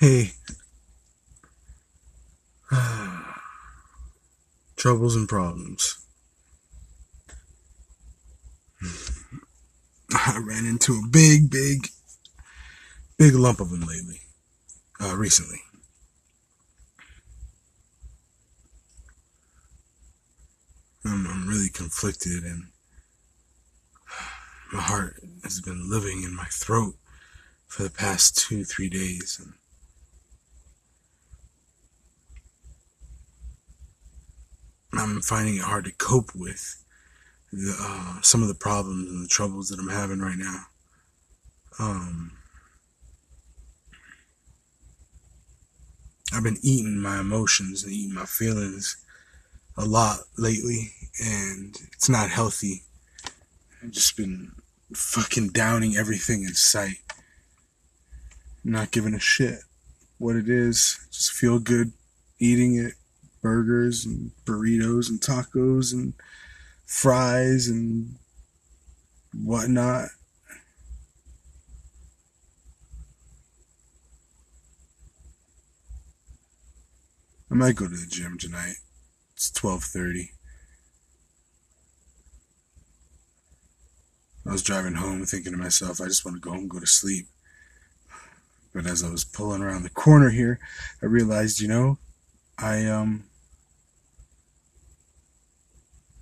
Hey. Troubles and problems. I ran into a big, big, big lump of them lately. Uh, recently. I'm, I'm really conflicted and my heart has been living in my throat for the past two, three days. And I'm finding it hard to cope with the, uh, some of the problems and the troubles that I'm having right now. Um, I've been eating my emotions and eating my feelings a lot lately, and it's not healthy. I've just been fucking downing everything in sight. Not giving a shit what it is. Just feel good eating it. Burgers and burritos and tacos and fries and whatnot. I might go to the gym tonight. It's 12:30. I was driving home thinking to myself, I just want to go home and go to sleep. But as I was pulling around the corner here, I realized, you know, I um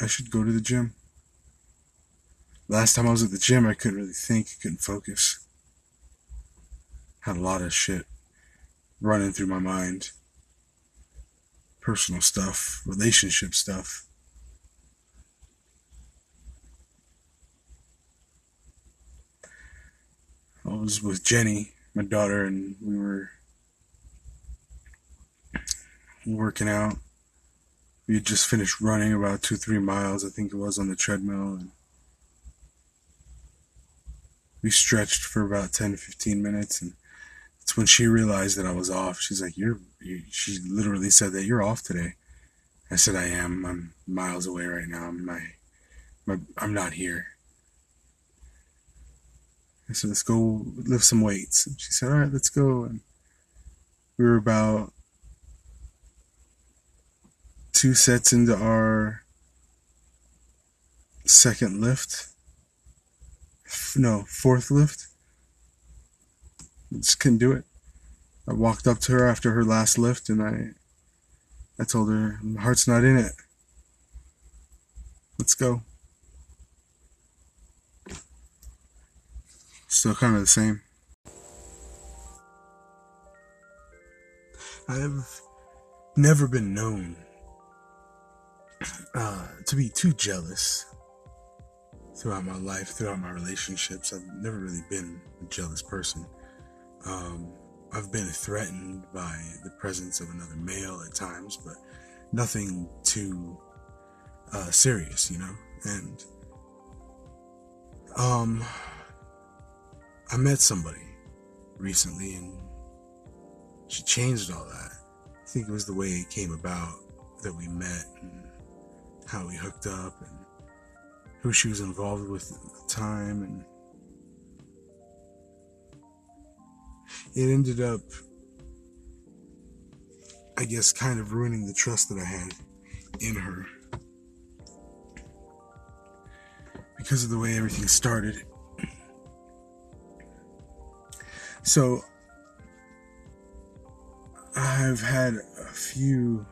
I should go to the gym. Last time I was at the gym, I couldn't really think, couldn't focus. Had a lot of shit running through my mind. Personal stuff, relationship stuff. I was with Jenny, my daughter, and we were working out. We had just finished running about two, three miles, I think it was, on the treadmill. And we stretched for about 10 15 minutes. And it's when she realized that I was off. She's like, You're, you, she literally said that you're off today. I said, I am. I'm miles away right now. I'm, my, my, I'm not here. I said, let's go lift some weights. And she said, all right, let's go. And we were about two sets into our second lift. No, fourth lift. Just couldn't do it. I walked up to her after her last lift and I I told her, my heart's not in it. Let's go. Still kind of the same. I've never been known uh, to be too jealous throughout my life, throughout my relationships. I've never really been a jealous person. Um, I've been threatened by the presence of another male at times, but nothing too uh, serious, you know. And um, I met somebody recently, and she changed all that. I think it was the way it came about that we met, and how we hooked up, and who she was involved with at the time, and it ended up, I guess, kind of ruining the trust that I had in her. Because of the way everything started. So, I've had a few,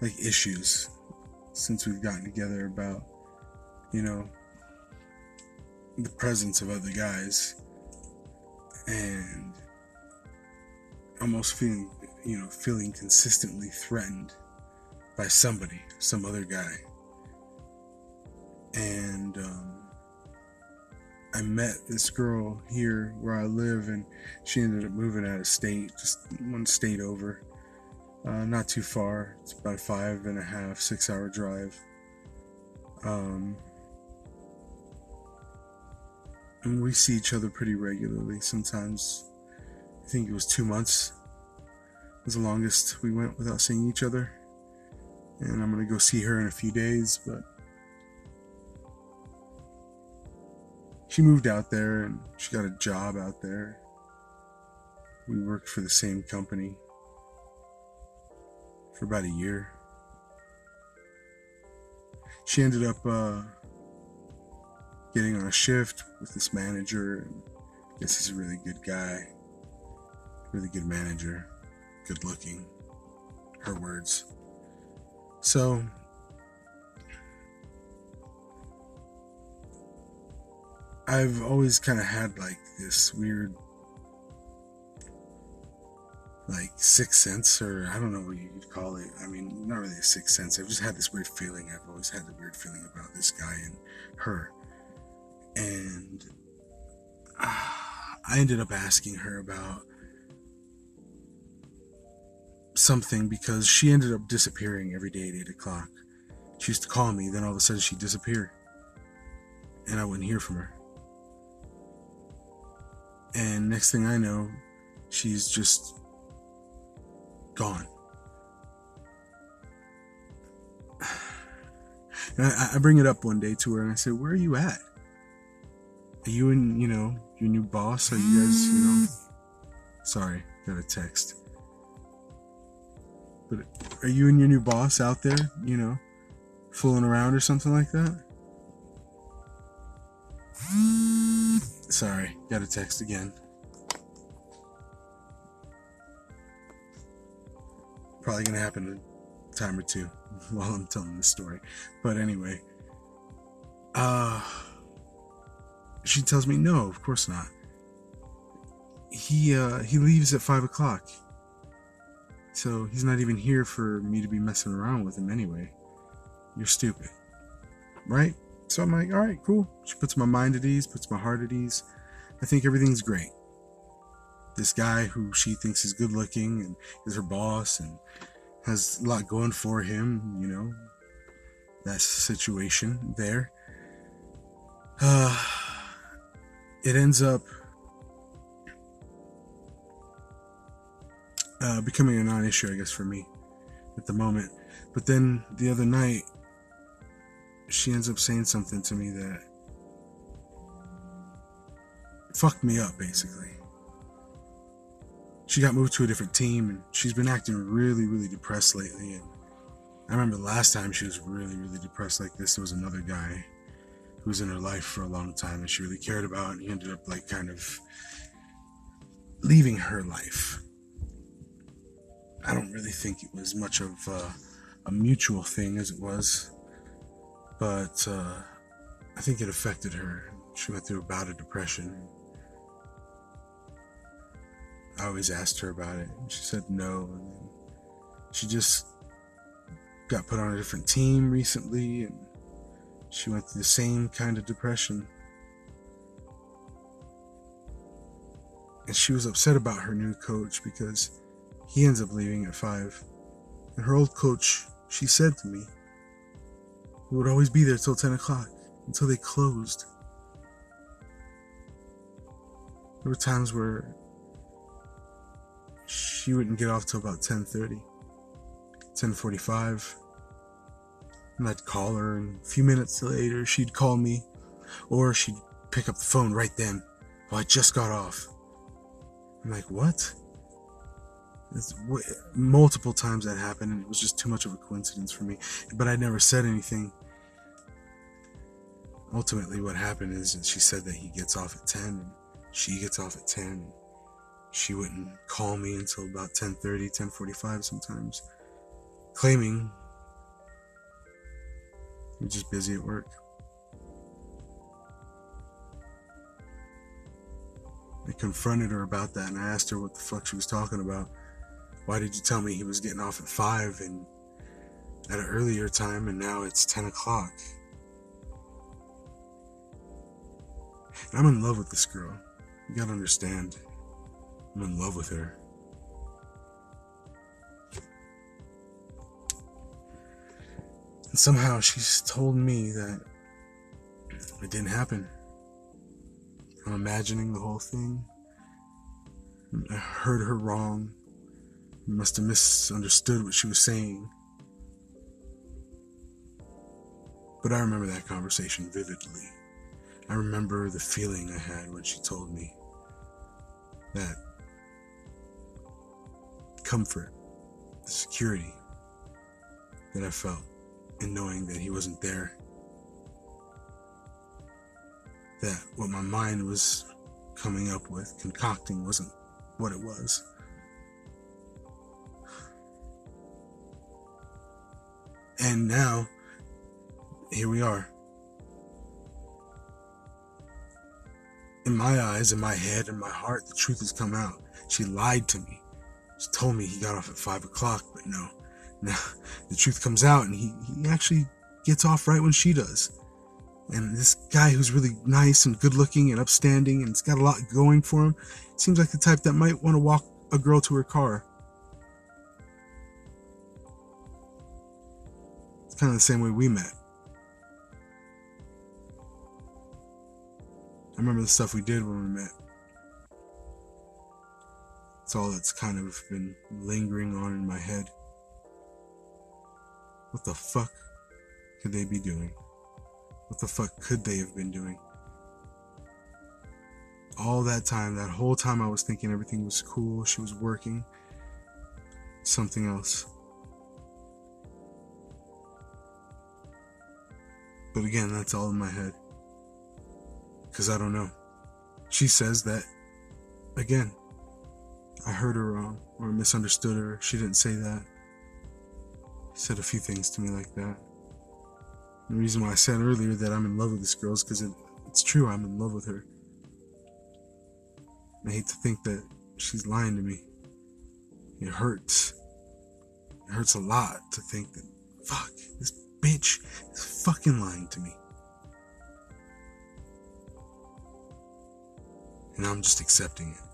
like, issues since we've gotten together about, you know, the presence of other guys and almost feeling, you know, feeling consistently threatened by somebody, some other guy. And um, I met this girl here where I live, and she ended up moving out of state, just one state over. Uh, not too far. It's about a five and a half, six hour drive. Um, and we see each other pretty regularly. Sometimes, I think it was two months was the longest we went without seeing each other. And I'm gonna go see her in a few days, but she moved out there and she got a job out there. We worked for the same company for about a year. She ended up uh, getting on a shift with this manager. And I guess he's a really good guy, really good manager, good looking. Her words. So I've always kind of had like this weird, like sixth sense, or I don't know what you'd call it. I mean, not really a sixth sense. I've just had this weird feeling. I've always had the weird feeling about this guy and her. And uh, I ended up asking her about something because she ended up disappearing every day at 8 o'clock. She used to call me, then all of a sudden she'd disappear. And I wouldn't hear from her. And next thing I know, she's just gone. And I, I bring it up one day to her and I say, Where are you at? Are you and, you know, your new boss? Are you guys, you know? Sorry, got a text. But are you and your new boss out there, you know, fooling around or something like that? Sorry, got a text again. Probably gonna happen a time or two while I'm telling this story. But anyway, uh, she tells me, no, of course not. He, uh, he leaves at five o'clock. So he's not even here for me to be messing around with him anyway. You're stupid. Right? So I'm like, all right, cool. She puts my mind at ease, puts my heart at ease. I think everything's great. This guy who she thinks is good looking and is her boss and has a lot going for him, you know, that's the situation there. Uh, it ends up uh, becoming a non issue, I guess, for me at the moment. But then the other night, she ends up saying something to me that fucked me up, basically. She got moved to a different team and she's been acting really, really depressed lately. And I remember last time she was really, really depressed like this, there was another guy who was in her life for a long time and she really cared about, and he ended up, like, kind of leaving her life. I don't really think it was much of a mutual thing as it was but uh, I think it affected her. She went through a bout of depression. I always asked her about it, and she said no. She just got put on a different team recently, and she went through the same kind of depression. And she was upset about her new coach because he ends up leaving at five. And her old coach, she said to me, we would always be there till 10 o'clock, until they closed. There were times where she wouldn't get off till about 10.30, 10.45. And I'd call her, and a few minutes later, she'd call me, or she'd pick up the phone right then. Well, I just got off. I'm like, what? W- multiple times that happened, and it was just too much of a coincidence for me. But I never said anything. Ultimately, what happened is she said that he gets off at 10, and she gets off at 10. She wouldn't call me until about 10:30, 10:45 sometimes, claiming was just busy at work. I confronted her about that and I asked her what the fuck she was talking about why did you tell me he was getting off at 5 and at an earlier time and now it's 10 o'clock? And I'm in love with this girl. You gotta understand. I'm in love with her. And somehow she's told me that it didn't happen. I'm imagining the whole thing. I heard her wrong must have misunderstood what she was saying. But I remember that conversation vividly. I remember the feeling I had when she told me that comfort, the security that I felt in knowing that he wasn't there. That what my mind was coming up with, concocting, wasn't what it was. And now, here we are. In my eyes, in my head, in my heart, the truth has come out. She lied to me. She told me he got off at five o'clock, but no. Now the truth comes out and he, he actually gets off right when she does. And this guy who's really nice and good looking and upstanding and it's got a lot going for him seems like the type that might want to walk a girl to her car. It's kind of the same way we met. I remember the stuff we did when we met. It's all that's kind of been lingering on in my head. What the fuck could they be doing? What the fuck could they have been doing? All that time, that whole time, I was thinking everything was cool, she was working. Something else. But again, that's all in my head. Because I don't know. She says that, again, I heard her wrong or misunderstood her. She didn't say that. Said a few things to me like that. The reason why I said earlier that I'm in love with this girl is because it, it's true, I'm in love with her. I hate to think that she's lying to me. It hurts. It hurts a lot to think that, fuck, this bitch is fucking lying to me. And I'm just accepting it.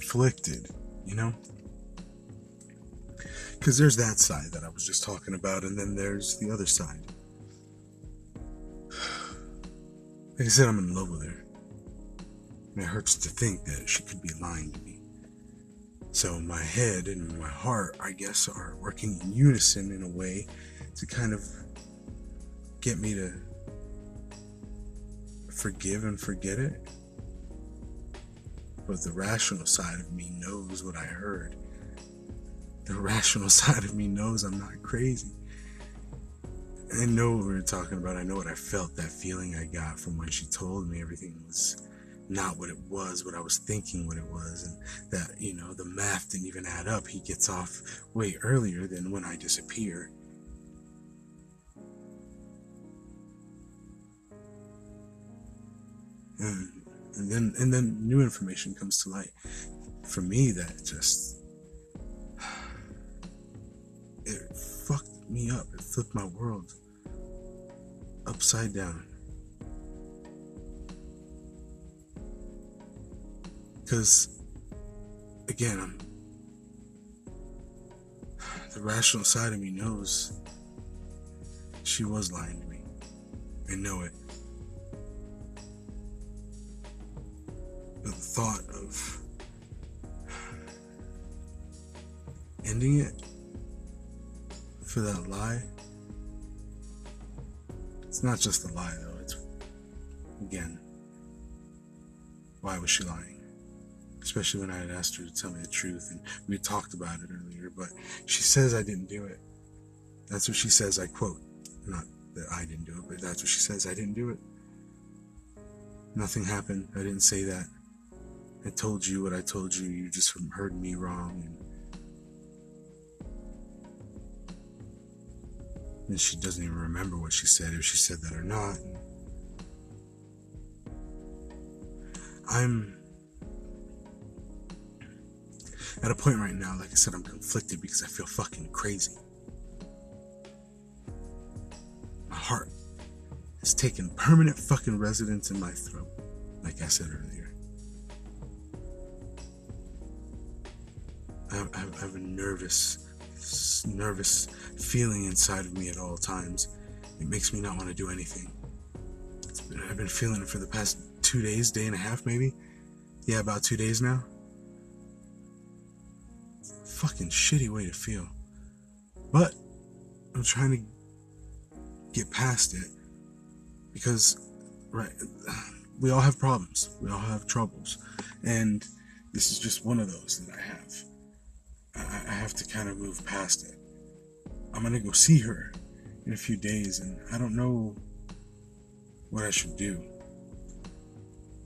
Conflicted, you know? Because there's that side that I was just talking about, and then there's the other side. Like I said, I'm in love with her. And it hurts to think that she could be lying to me. So my head and my heart, I guess, are working in unison in a way to kind of get me to forgive and forget it. But the rational side of me knows what I heard. The rational side of me knows I'm not crazy. I know what we are talking about. I know what I felt, that feeling I got from when she told me everything was not what it was, what I was thinking what it was, and that, you know, the math didn't even add up. He gets off way earlier than when I disappear. And, and then and then new information comes to light for me that just it fucked me up. It flipped my world upside down. Because, again, I'm, the rational side of me knows she was lying to me. I know it. Thought of ending it for that lie, it's not just a lie, though. It's, again, why was she lying? especially when I had asked her to tell me the truth, and we talked about it earlier. But she says I didn't do it. That's what she says. I quote, not that I didn't do it, but that's what she says. I didn't do it. Nothing happened. I didn't say that. I told you what I told you. You just heard me wrong. And, she doesn't even remember what she said, if she said that or not. I'm at a point right now, like I said, I'm conflicted because I feel fucking crazy. My heart has taken permanent fucking residence in my throat, like I said earlier. I have, I have a nervous, nervous feeling inside of me at all times. It makes me not want to do anything. Been, I've been feeling it for the past two days, day and a half, maybe. Yeah, about two days now fucking shitty way to feel. But I'm trying to get past it because, right, we all have problems, we all have troubles, and this is just one of those that I have. I, have to kind of move past it. I'm gonna go see her in a few days, and I don't know what I should do.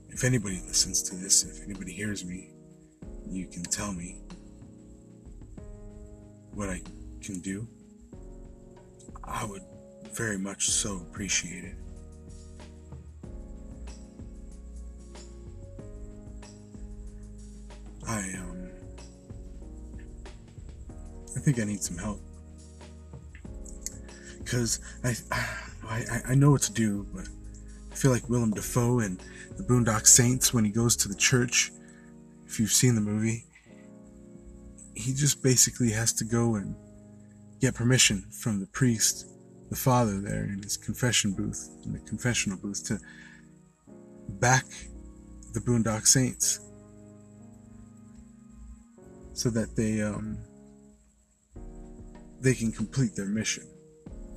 If anybody listens to this, if anybody hears me, you can tell me what I can do. I would very much so appreciate it. I um I think I need some help because I, I I know what to do, but I feel like Willem Dafoe and the Boondock Saints when he goes to the church. If you've seen the movie, he just basically has to go and get permission from the priest, the father there in his confession booth, in the confessional booth, to back the Boondock Saints so that they um they can complete their mission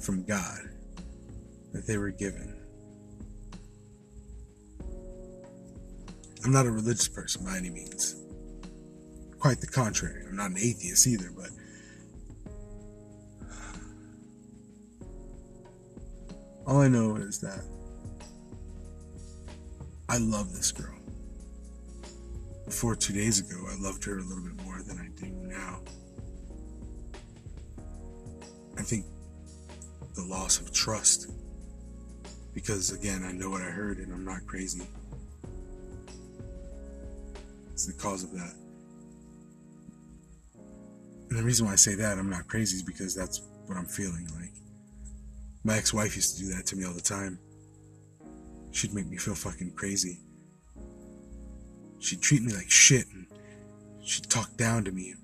from God that they were given. I'm not a religious person by any means. Quite the contrary. I'm not an atheist either, but all I know is that I love this girl. Before two days ago, I loved her a little bit more than I do I think the loss of trust. Because again, I know what I heard and I'm not crazy. It's the cause of that. And the reason why I say that I'm not crazy is because that's what I'm feeling like. My ex wife used to do that to me all the time. She'd make me feel fucking crazy. She'd treat me like shit and she'd talk down to me.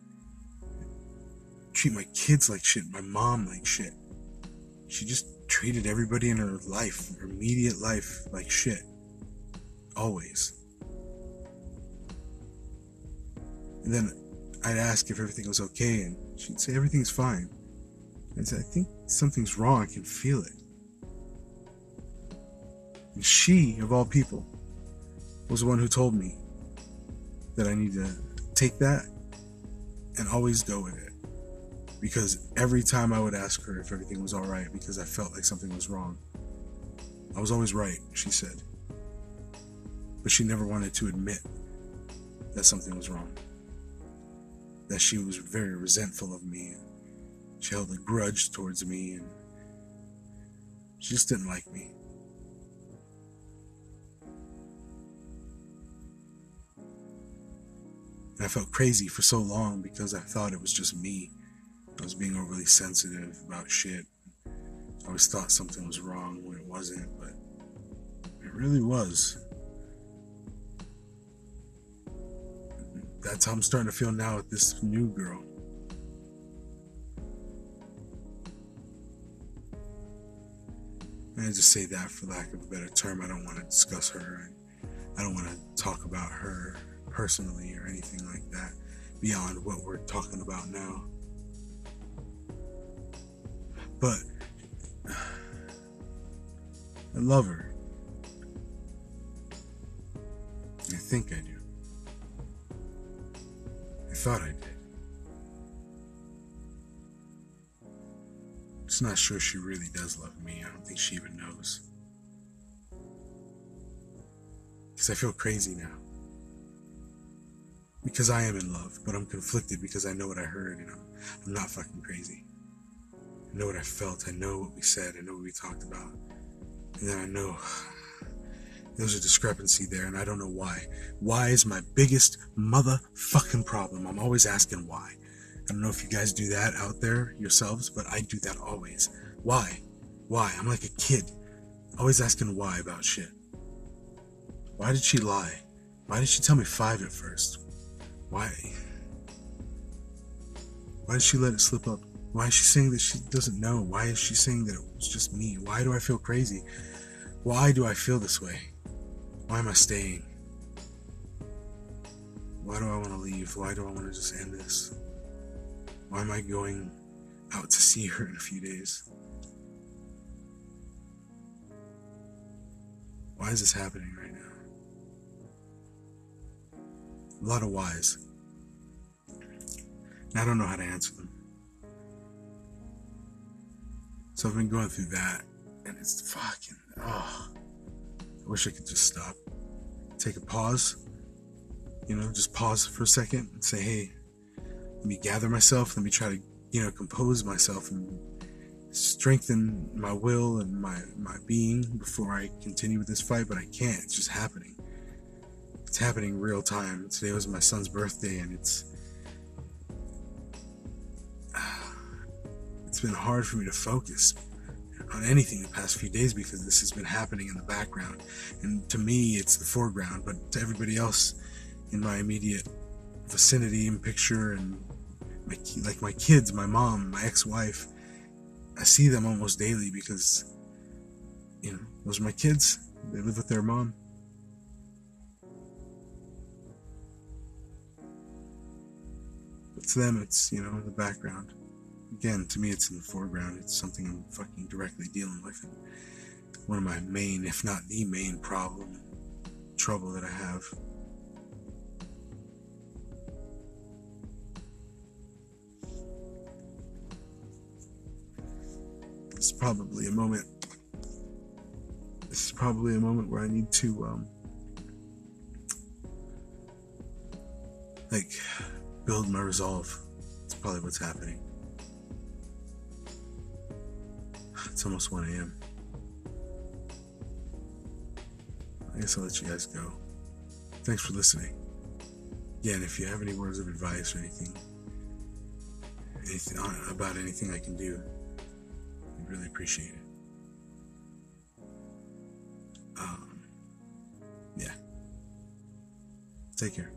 Treat my kids like shit, my mom like shit. She just treated everybody in her life, her immediate life, like shit. Always. And then I'd ask if everything was okay, and she'd say everything's fine. I'd say, I think something's wrong, I can feel it. And she, of all people, was the one who told me that I need to take that and always go with it because every time I would ask her if everything was all right because I felt like something was wrong, I was always right, she said. But she never wanted to admit that something was wrong. That she was very resentful of me. She held a grudge towards me and she just didn't like me. And I felt crazy for so long because I thought it was just me. Was being overly sensitive about shit. I always thought something was wrong when it wasn't, but it really was. That's how I'm starting to feel now with this new girl. And I just say that for lack of a better term. I don't want to discuss her. I don't want to talk about her personally or anything like that beyond what we're talking about now. But I love her. I think I do. I thought I did. It's not sure she really does love me. I don't think she even knows. Because I feel crazy now. Because I am in love, but I'm conflicted because I know what I heard and I'm, I'm not fucking crazy. I know what I felt. I know what we said. I know what we talked about. And then I know there's a discrepancy there, and I don't know why. Why is my biggest motherfucking problem. I'm always asking why. I don't know if you guys do that out there yourselves, but I do that always. Why? Why? I'm like a kid, always asking why about shit. Why did she lie? Why did she tell me five at first? Why? Why did she let it slip up why is she saying that she doesn't know? Why is she saying that it was just me? Why do I feel crazy? Why do I feel this way? Why am I staying? Why do I want to leave? Why do I want to just end this? Why am I going out to see her in a few days? Why is this happening right now? A lot of whys. And I don't know how to answer them. So I've been going through that, and it's fucking, oh. I wish I could just stop. Take a pause. You know, just pause for a second and say, hey, let me gather myself. Let me try to, you know, compose myself and strengthen my will and my, my being before I continue with this fight, but I can't. It's just happening. It's happening real time. Today was my son's birthday, and it's it's been hard for me to focus on anything the past few days because this has been happening in the background. And to me, it's the foreground, but to everybody else in my immediate vicinity and picture, and my, like my kids, my mom, my ex wife, I see them almost daily because, you know, those are my kids. They live with their mom. But to them, it's, you know, the background again, to me, it's in the foreground. It's something I'm fucking directly dealing with. One of my main, if not the main problem, trouble that I have. It's probably a moment. This is probably a moment where I need to, um, like, build my resolve. It's probably what's happening. It's almost 1 a.m. I guess I'll let you guys go. Thanks for listening. Again, if you have any words of advice or anything, anything about anything I can do, I'd really appreciate it. Um, yeah. Take care.